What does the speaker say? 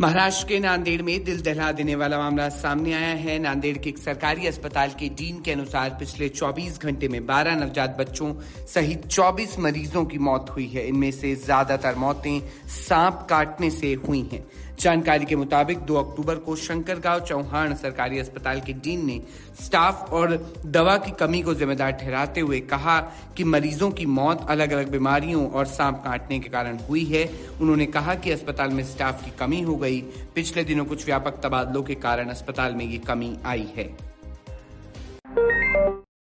महाराष्ट्र के नांदेड़ में दिल दहला देने वाला मामला सामने आया है। नांदेड़ के एक सरकारी अस्पताल के डीन के अनुसार पिछले 24 घंटे में 12 नवजात बच्चों सहित 24 मरीजों की मौत हुई है। इनमें से ज़्यादातर मौतें सांप काटने से हुई हैं। जानकारी के मुताबिक 2 अक्टूबर को शंकर गाँव चौहान सरकारी अस्पताल के डीन ने स्टाफ और दवा की कमी को जिम्मेदार ठहराते हुए कहा कि मरीजों की मौत अलग अलग बीमारियों और सांप काटने के कारण हुई है। उन्होंने कहा कि अस्पताल में स्टाफ की कमी हो गई। पिछले दिनों कुछ व्यापक तबादलों के कारण अस्पताल में ये कमी आई है।